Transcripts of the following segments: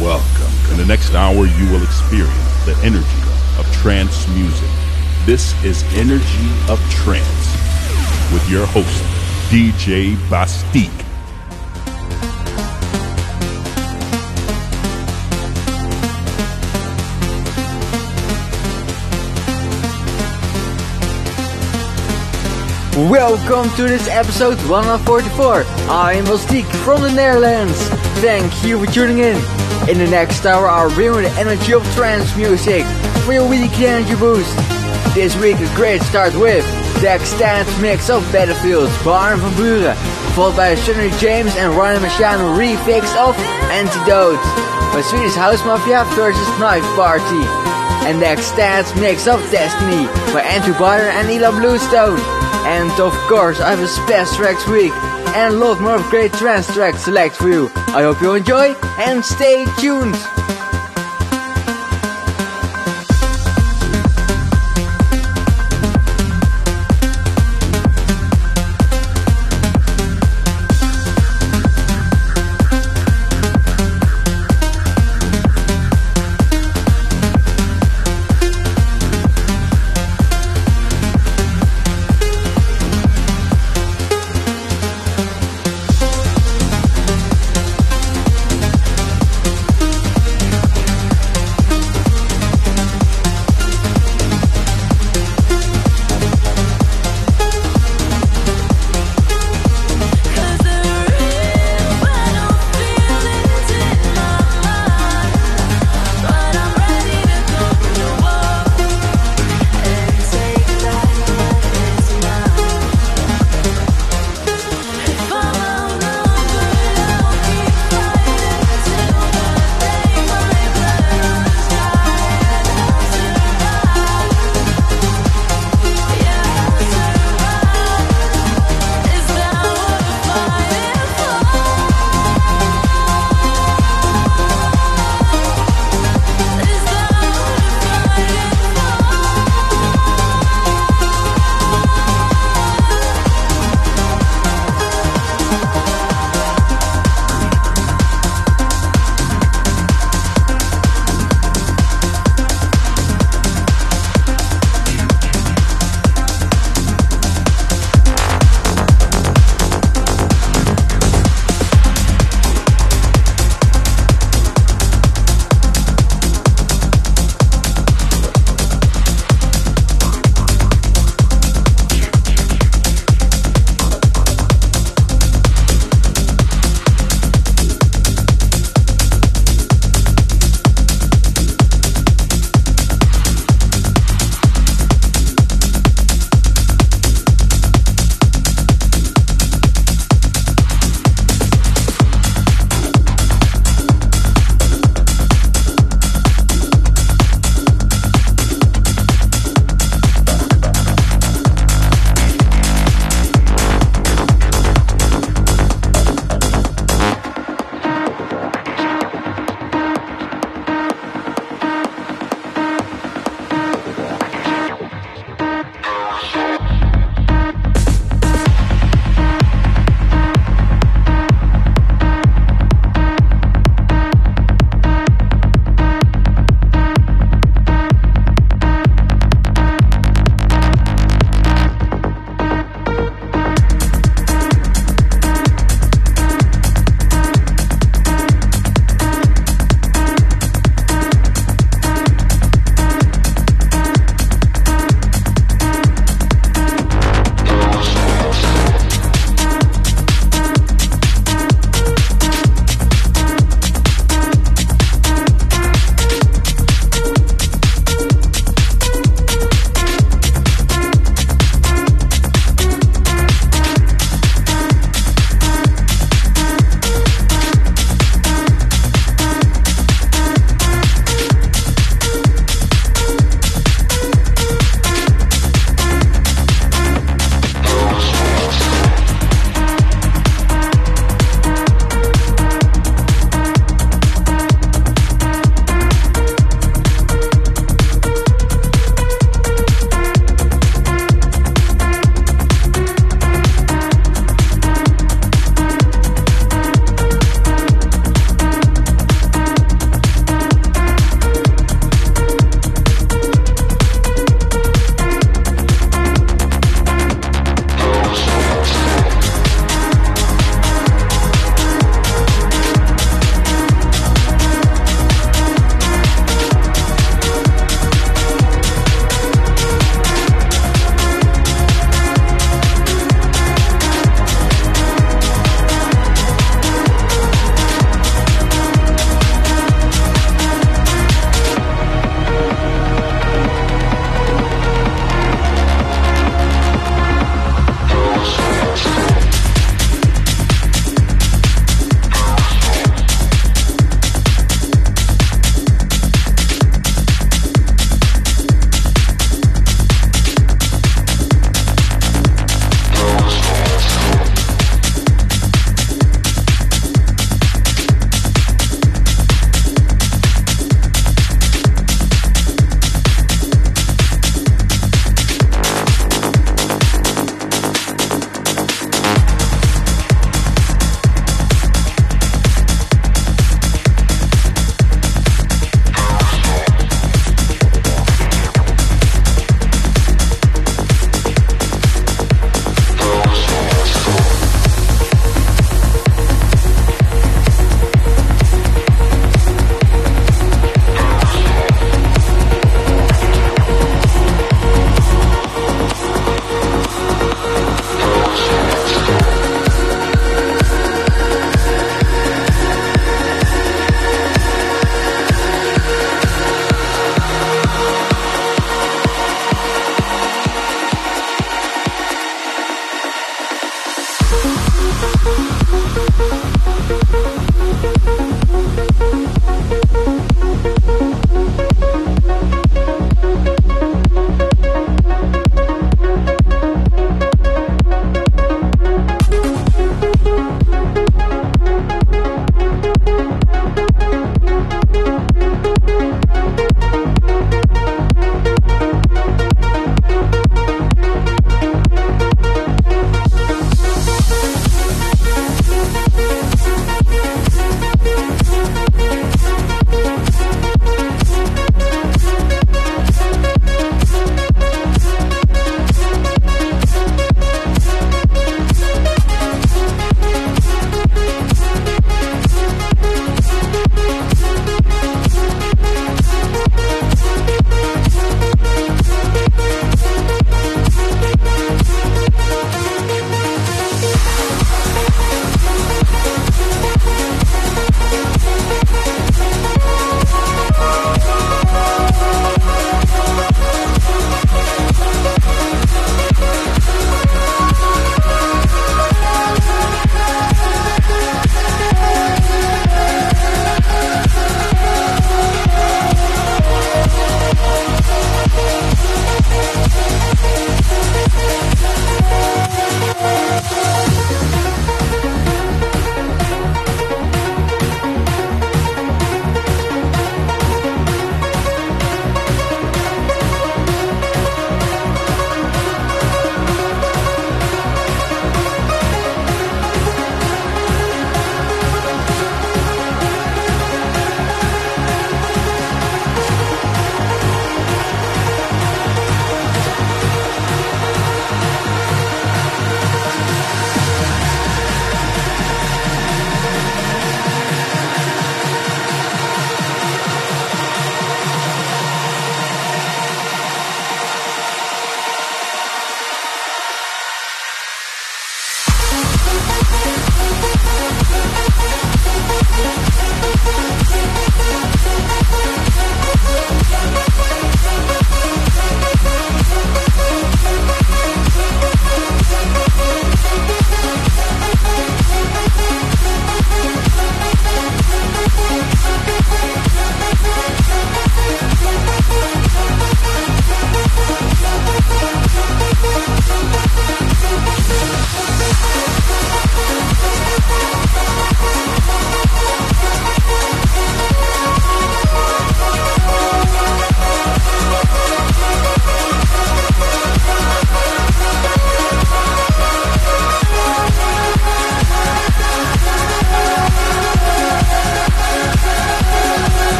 Welcome. In the next hour, you will experience the energy of trance music. This is Energy of Trance with your host, DJ BastiQ. Welcome to this episode 144. I'm BastiQ from the Netherlands. Thank you for tuning in. In the next hour, I'll you the energy of trance music for your weekly energy boost. This week, a great start with the extended mix of Battlefield, Barn van Buuren, followed by Sunnery James and Ryan Marciano refix of Antidote, by Swedish House Mafia versus Knife Party, and the extended mix of Destiny by Andrew Bayer and Ilan Bluestone. And of course, I have a special tracks week and lot more great trance tracks select for you. I hope you enjoy and stay tuned.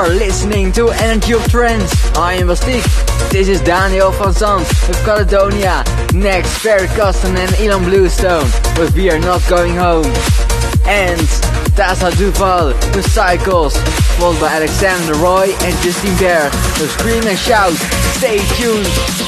Are listening to Energy of Trance. I am BastiQ. This is Daniel van Sand with Caledonia. Next, Ferry Corsten and Ilan Bluestone But We Are Not Going Home. And Taso Du Val with Cycles, followed by Alexander Roy and Justine Berg with Scream and Shout. Stay tuned.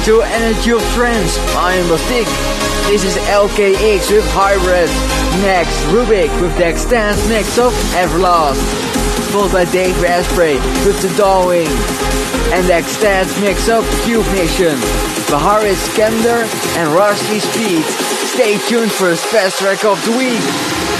listening to Energy of Trance. I am BastiQ. This is LKX with Hybrid. Next, Rub!k with the extends mix of Everlast. Followed by Davey Asprey with The Dawning. And the extends mix of Cube Nation. Bahar Kender, and Ronski Speed. Stay tuned for his fast track of the week.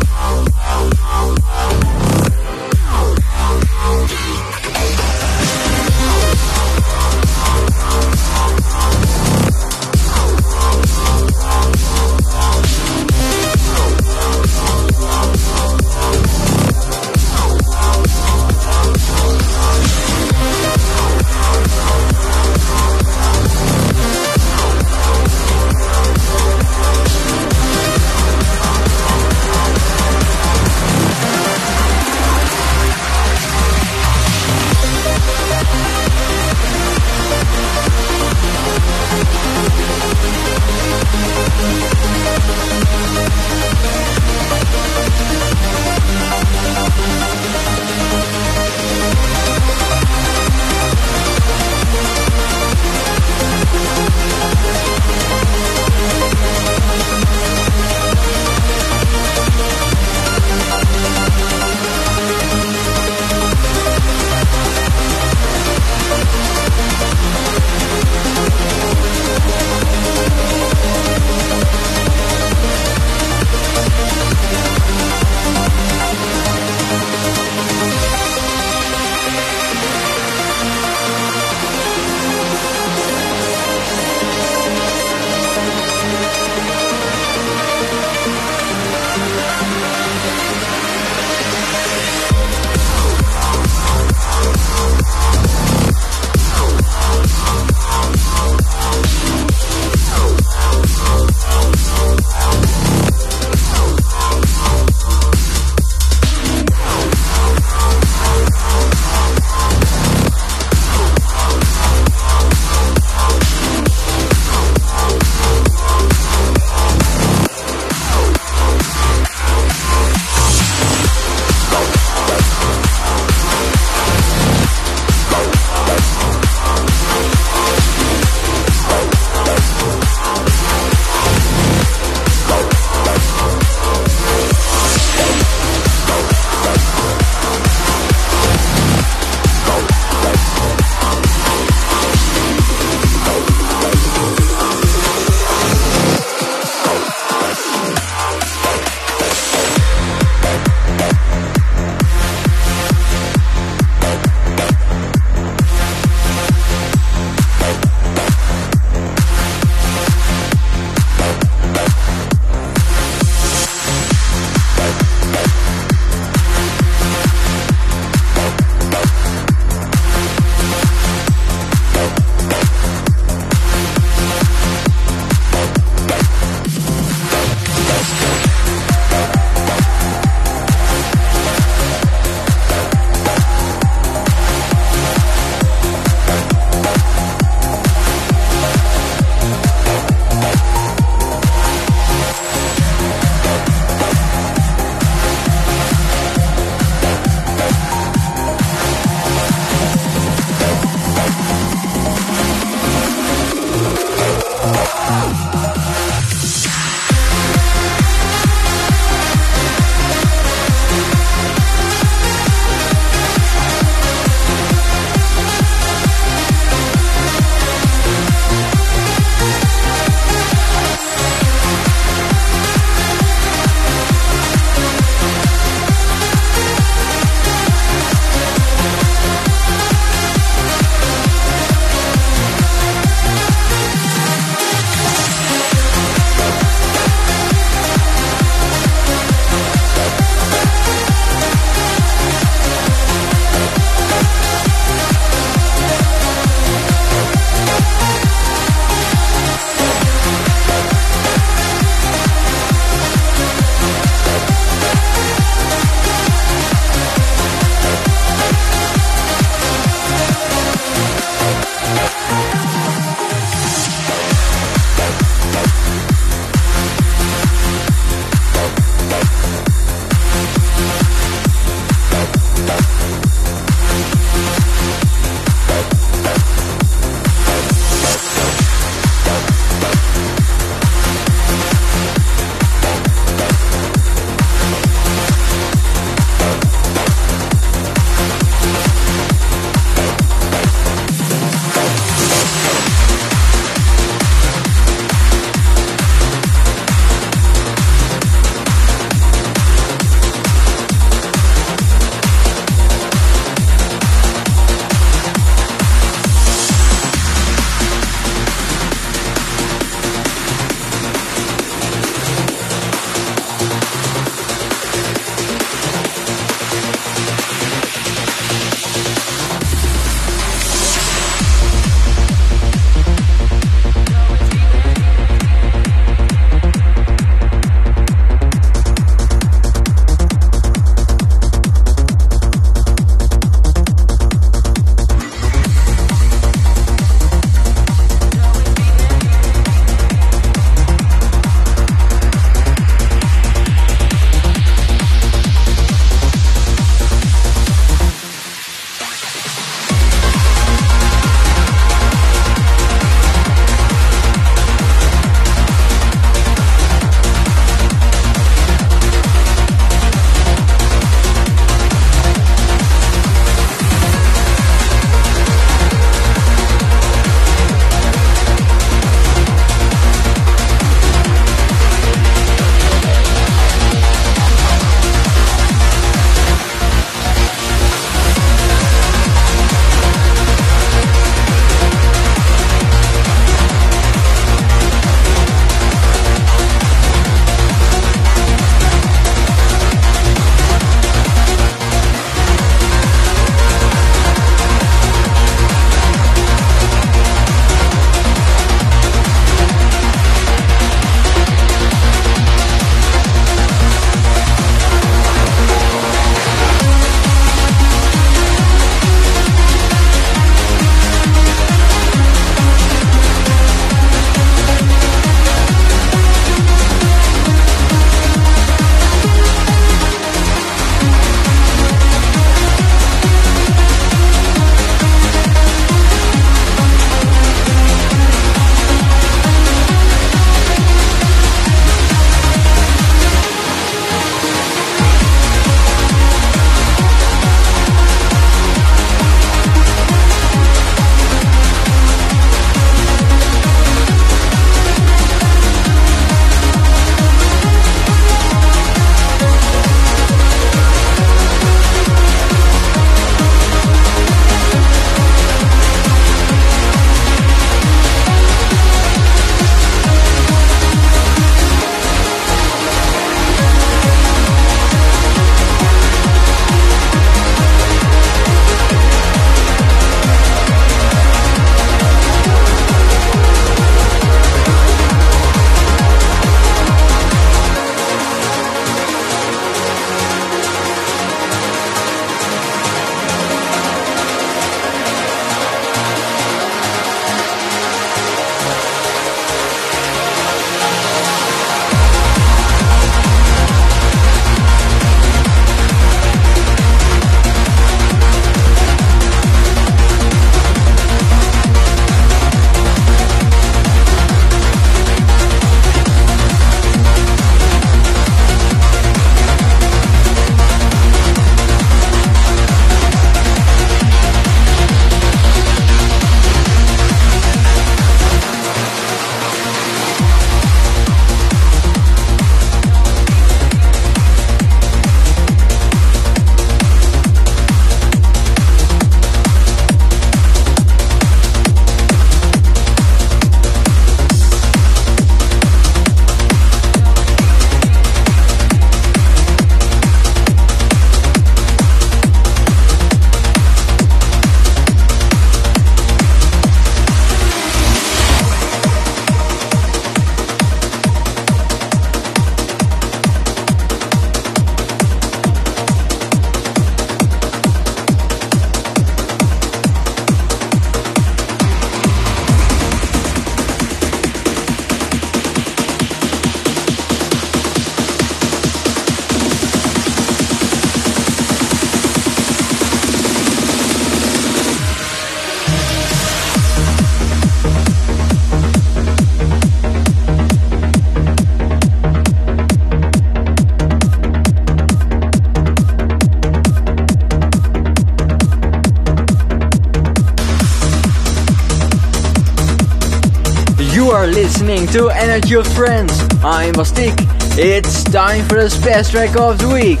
Listening to Energy of Trance. I'm BastiQ. It's time for the best track of the week.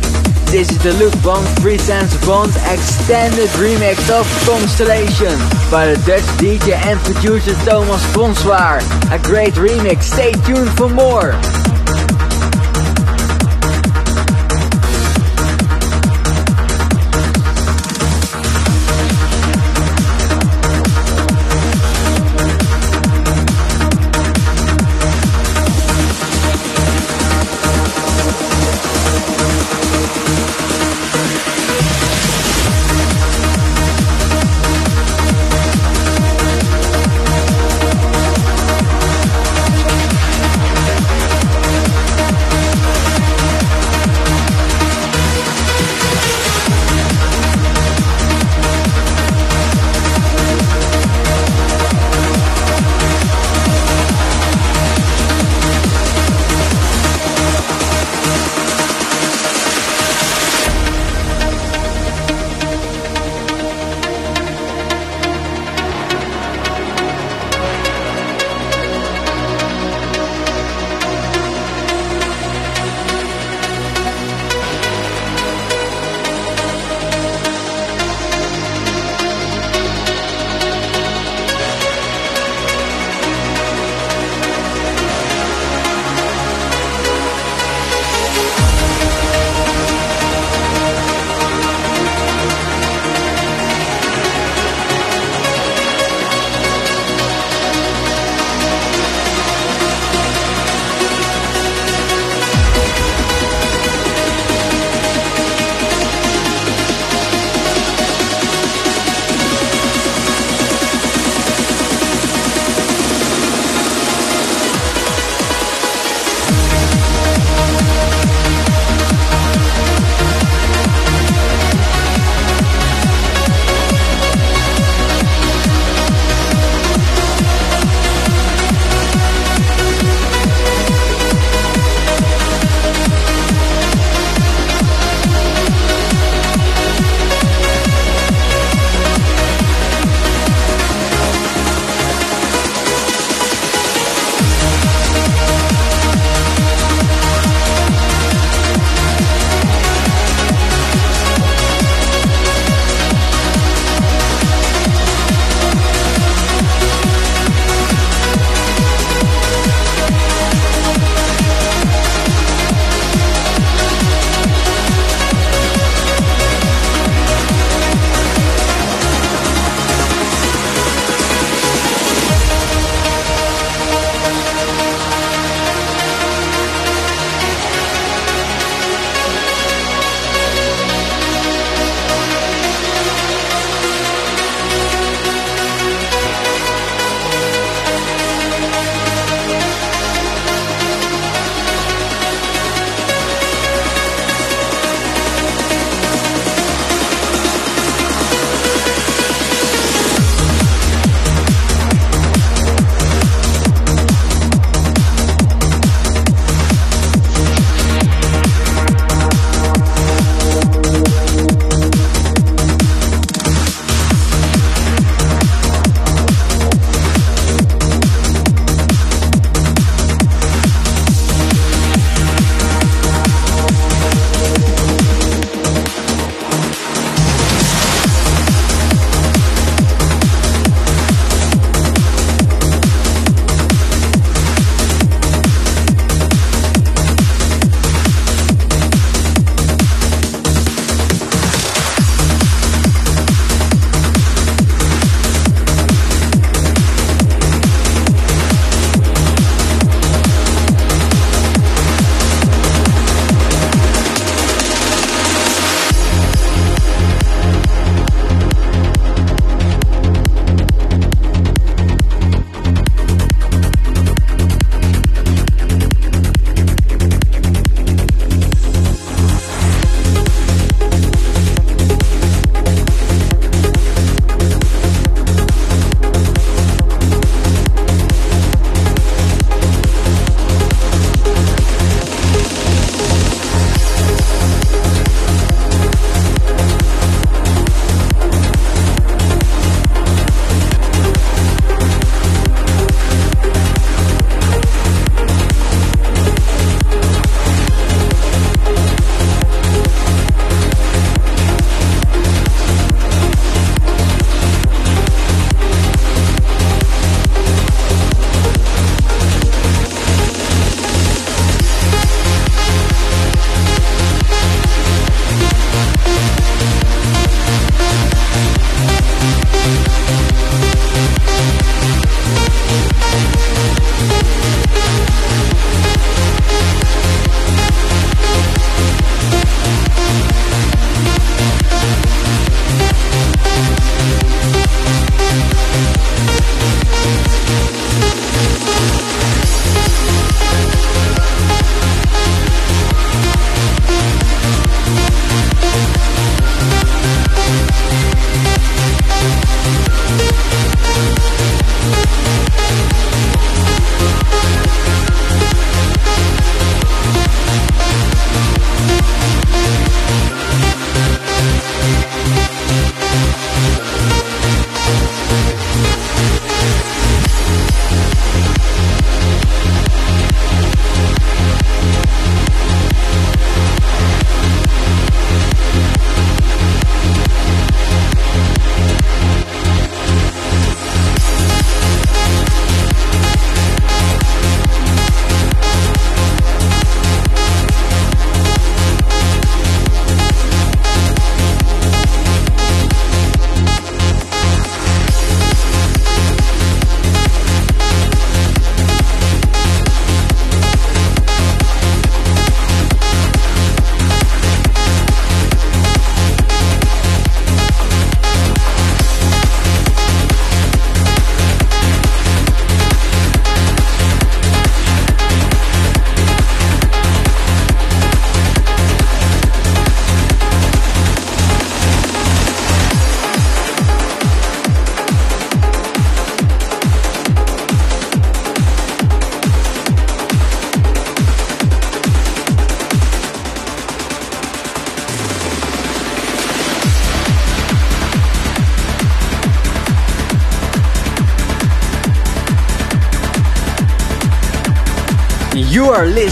This is the Luke Bond Sense Bond extended remix of Constellation by the Dutch DJ and producer Thomas Bronzwaer. A great remix, stay tuned for more.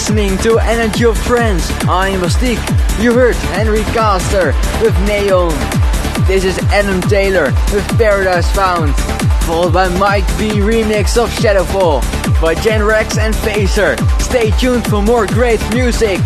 Listening to Energy of Trance. I'm BastiQ. You heard Henry Caster with Neon. This is Adam Taylor with Paradise Found. Followed by Myk Bee remix of Shadowfall by Jendrex and Phazer. Stay tuned for more great music.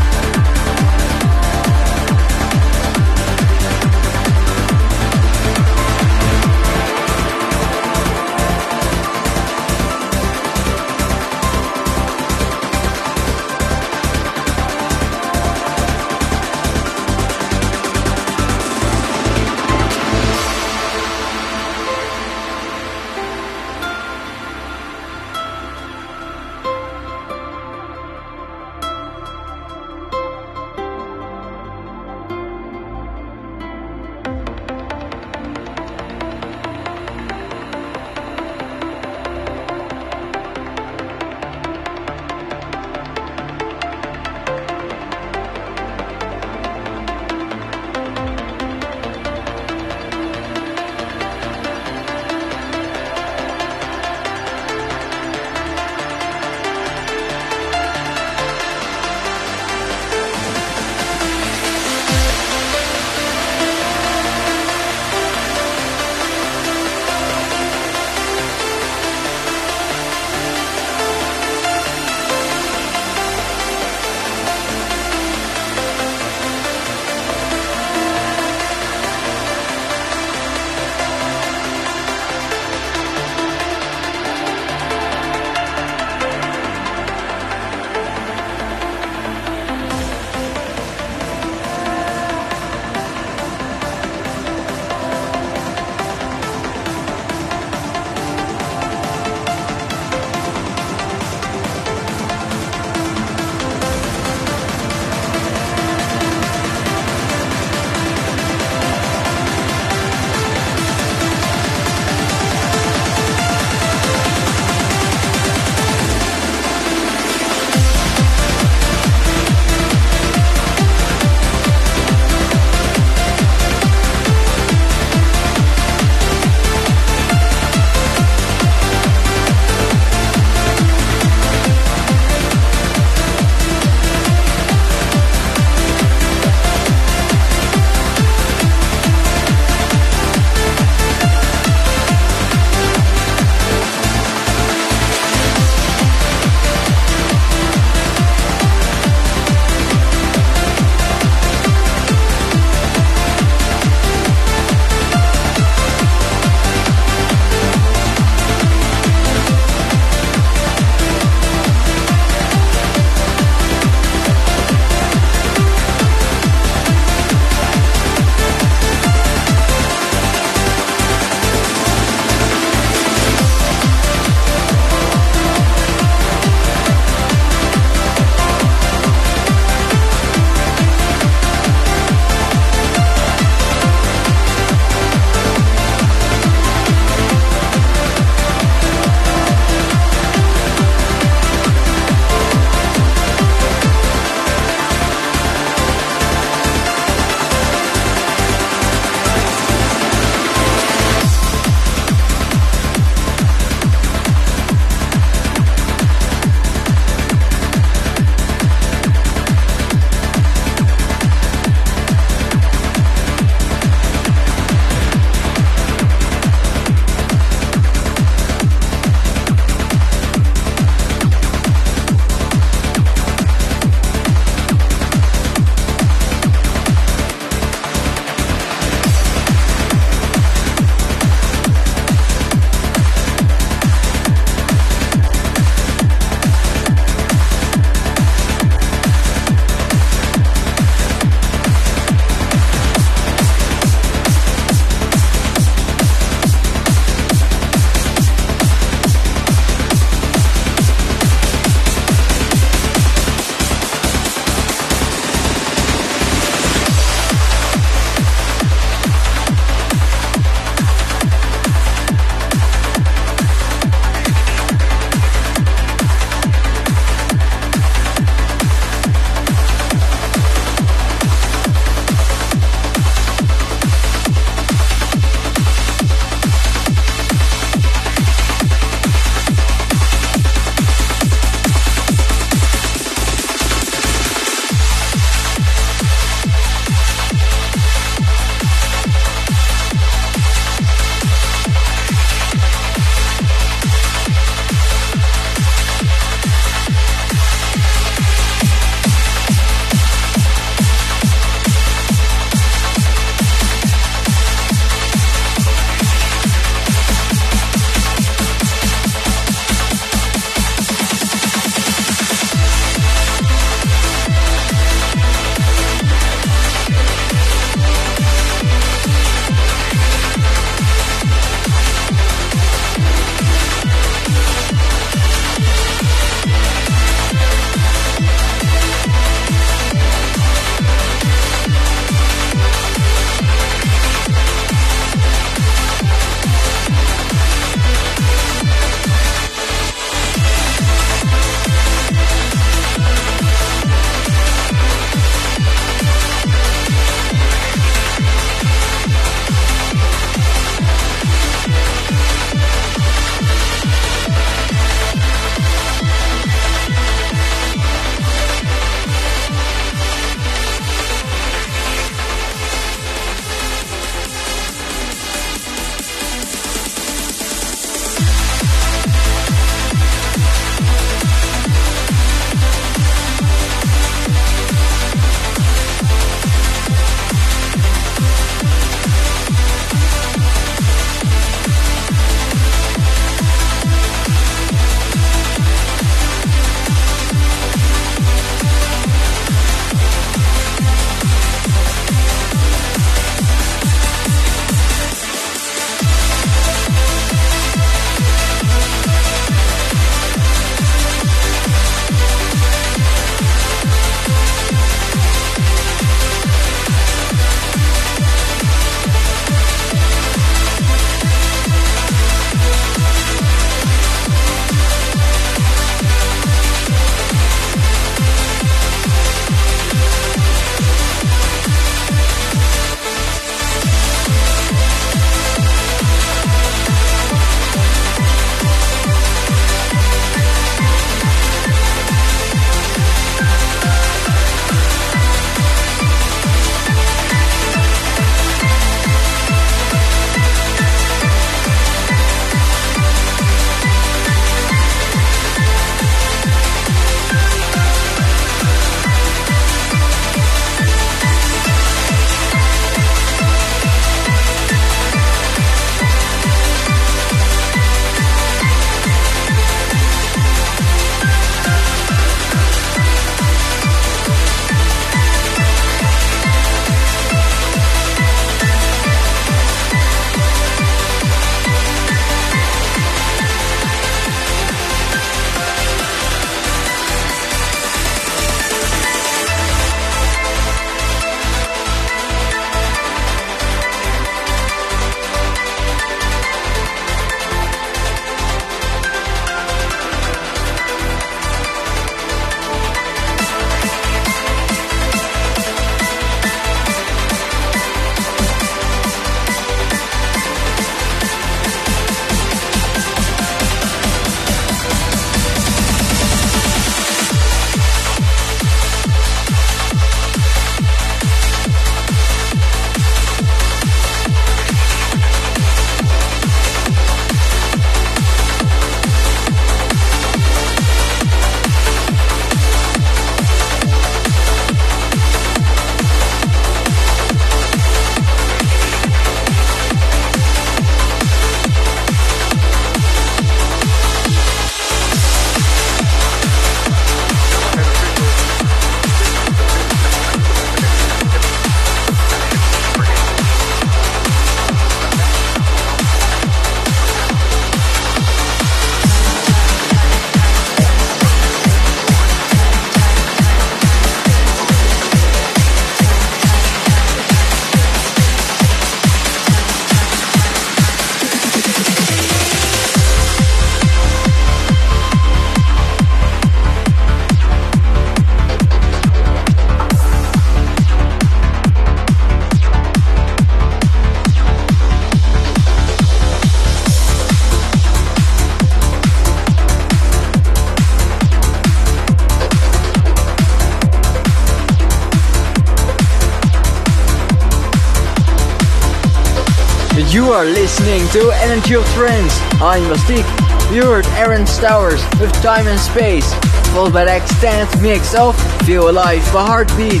Listening to Energy of Trance. I'm BastiQ. You heard Ehren Stowers with Time and Space, followed by the extended mix of Feel Alive by Heatbeat.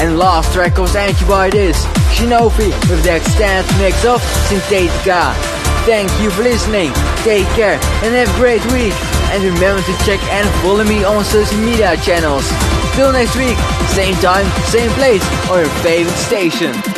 And last track was Anti by this, Shinovi with the extended mix of Synthetica. Thank you for listening, take care and have a great week. And remember to check and follow me on social media channels. Till next week, same time, same place, or your favorite station.